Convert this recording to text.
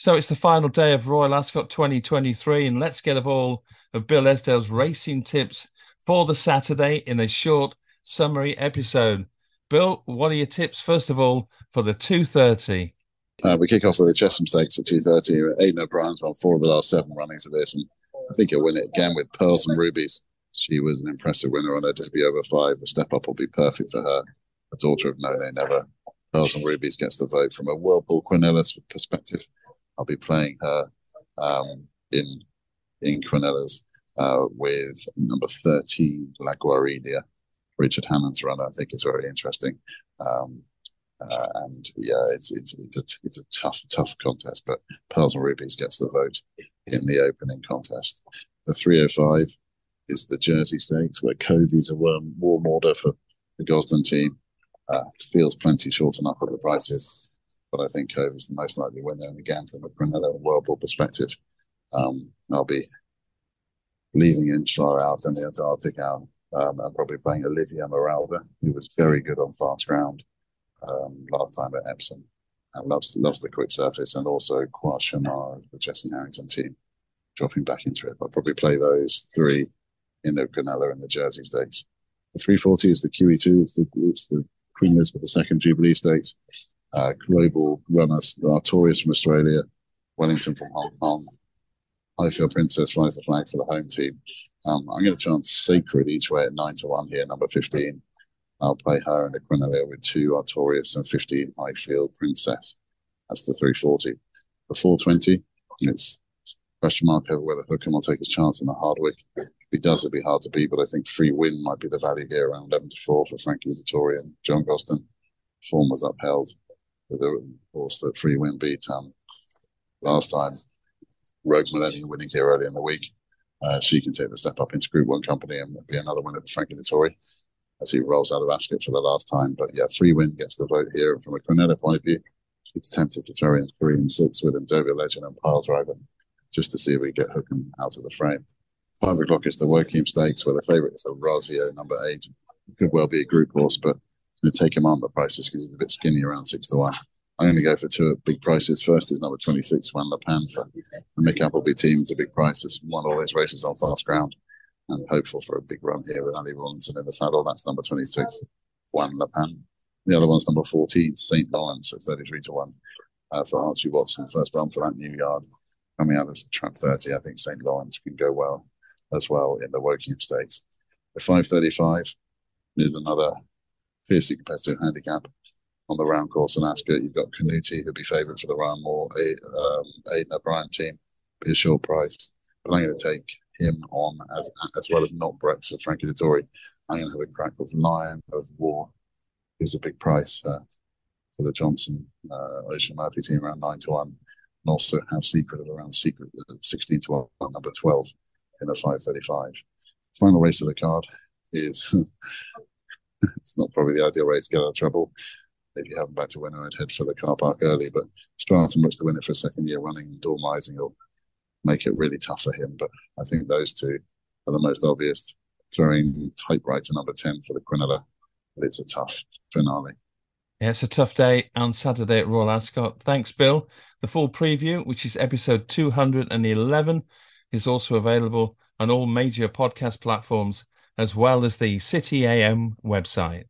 So it's the final day of Royal Ascot 2023, and let's get a all of Bill Esdaile's racing tips for the Saturday in a short summary episode. Bill, what are your tips first of all for the 230? Uh, we kick off with the Chesham Stakes at 2.30. Aidan O'Brien's won four of the last seven runnings of this, and I think he'll win it again with Pearls and Rubies. She was an impressive winner on her debut over five. The step up will be perfect for her. A daughter of No Nay Never. Pearls and Rubies gets the vote from a Whirlpool Quinellas perspective. I'll be playing her um, in in Quinellas uh, with number 13, La Guardia. Richard Hannon's runner. I think it's very interesting. Um, uh, and yeah, it's it's it's a it's a tough tough contest. But Pearls and Rubies gets the vote in the opening contest. The 305 is the Jersey Stakes, where Covey's a warm, warm order for the Gosden team. Uh, feels plenty short enough at the prices but I think Cove is the most likely winner. And again, from a Brunello and Whirlpool perspective, um, I'll be leaving Inchlar out and the Antarctic out. Um, I'm probably playing Olivia Maralda, who was very good on fast ground um, last time at Epsom and loves loves the quick surface, and also Qua Shamar of the Jesse Harrington team dropping back into it. I'll probably play those three in the Quinella and the Jersey Stakes. The 340 is the QE2, it's the, it's the Queen Elizabeth II Jubilee Stakes uh, global runners, Artorius from Australia, Wellington from Hong Kong, Highfield Princess flies the flag for the home team. Um, I'm going to chance Sacred each way at 9 to 1 here, number 15. I'll play her the Quinella with 2 Artorius and 15 Highfield Princess. That's the 340. The 420, it's question mark over whether Hukum will take his chance in the Hardwicke. If he does, it'll be hard to beat, but I think Free Wind might be the value here around 11 to 4 for Frankie Dettori and John Gosden. Form was upheld the horse that Free Wind beat um, last time. Rogue Millennium winning here early in the week. Uh, she can take the step up into Group One company and be another winner for Frankie Dettori as he rolls out of Ascot for the last time. But yeah, Free Wind gets the vote here. And from a Quinella point of view, it's tempted to throw in three and six with Deauville Legend and Pyledriver just to see if we get Hukum out of the frame. Five o'clock is the Woking Stakes, where the favourite is a Razio number eight. Could well be a group horse, but going to take him on the prices because he's a bit skinny around six to one. I'm going to go for two big prices. First is number 26, Juan Pan for the Mick Appleby team. It's a big price. It's won all his races on fast ground and hopeful for a big run here with Ali Rawlinson in the saddle. That's number 26, Juan Pan. The other one's number 14, St. Lawrence at 33 to 1 uh, for Archie Watson. First run for that new yard. Coming out of trap 30, I think St. Lawrence can go well as well in the Woking Stakes. The 535 is another fiercely competitive handicap on the round course in Ascot. You've got Canuti, who'd be favoured for the run, or a um, Aidan O'Brien team, be a short price. But I'm going to take him on as as well as not Brex of Frankie Dettori. I'm going to have a crack with Lion of War, who's a big price uh, for the Johnson uh, Oisin Murphy team around 9 to 1. And also have Secret of around Secret uh, 16 to 1, number 12 in a 535. Final race of the card is it's not probably the ideal race to get out of trouble. If you haven't backed a winner, I'd head for the car park early. But Stratum looks to win it for a second year running. Dawn Rising will make it really tough for him. But I think those two are the most obvious. Throwing typewriter number 10 for the Quinella. But it's a tough finale. Yeah, it's a tough day on Saturday at Royal Ascot. Thanks, Bill. The full preview, which is episode 211, is also available on all major podcast platforms as well as the City AM website.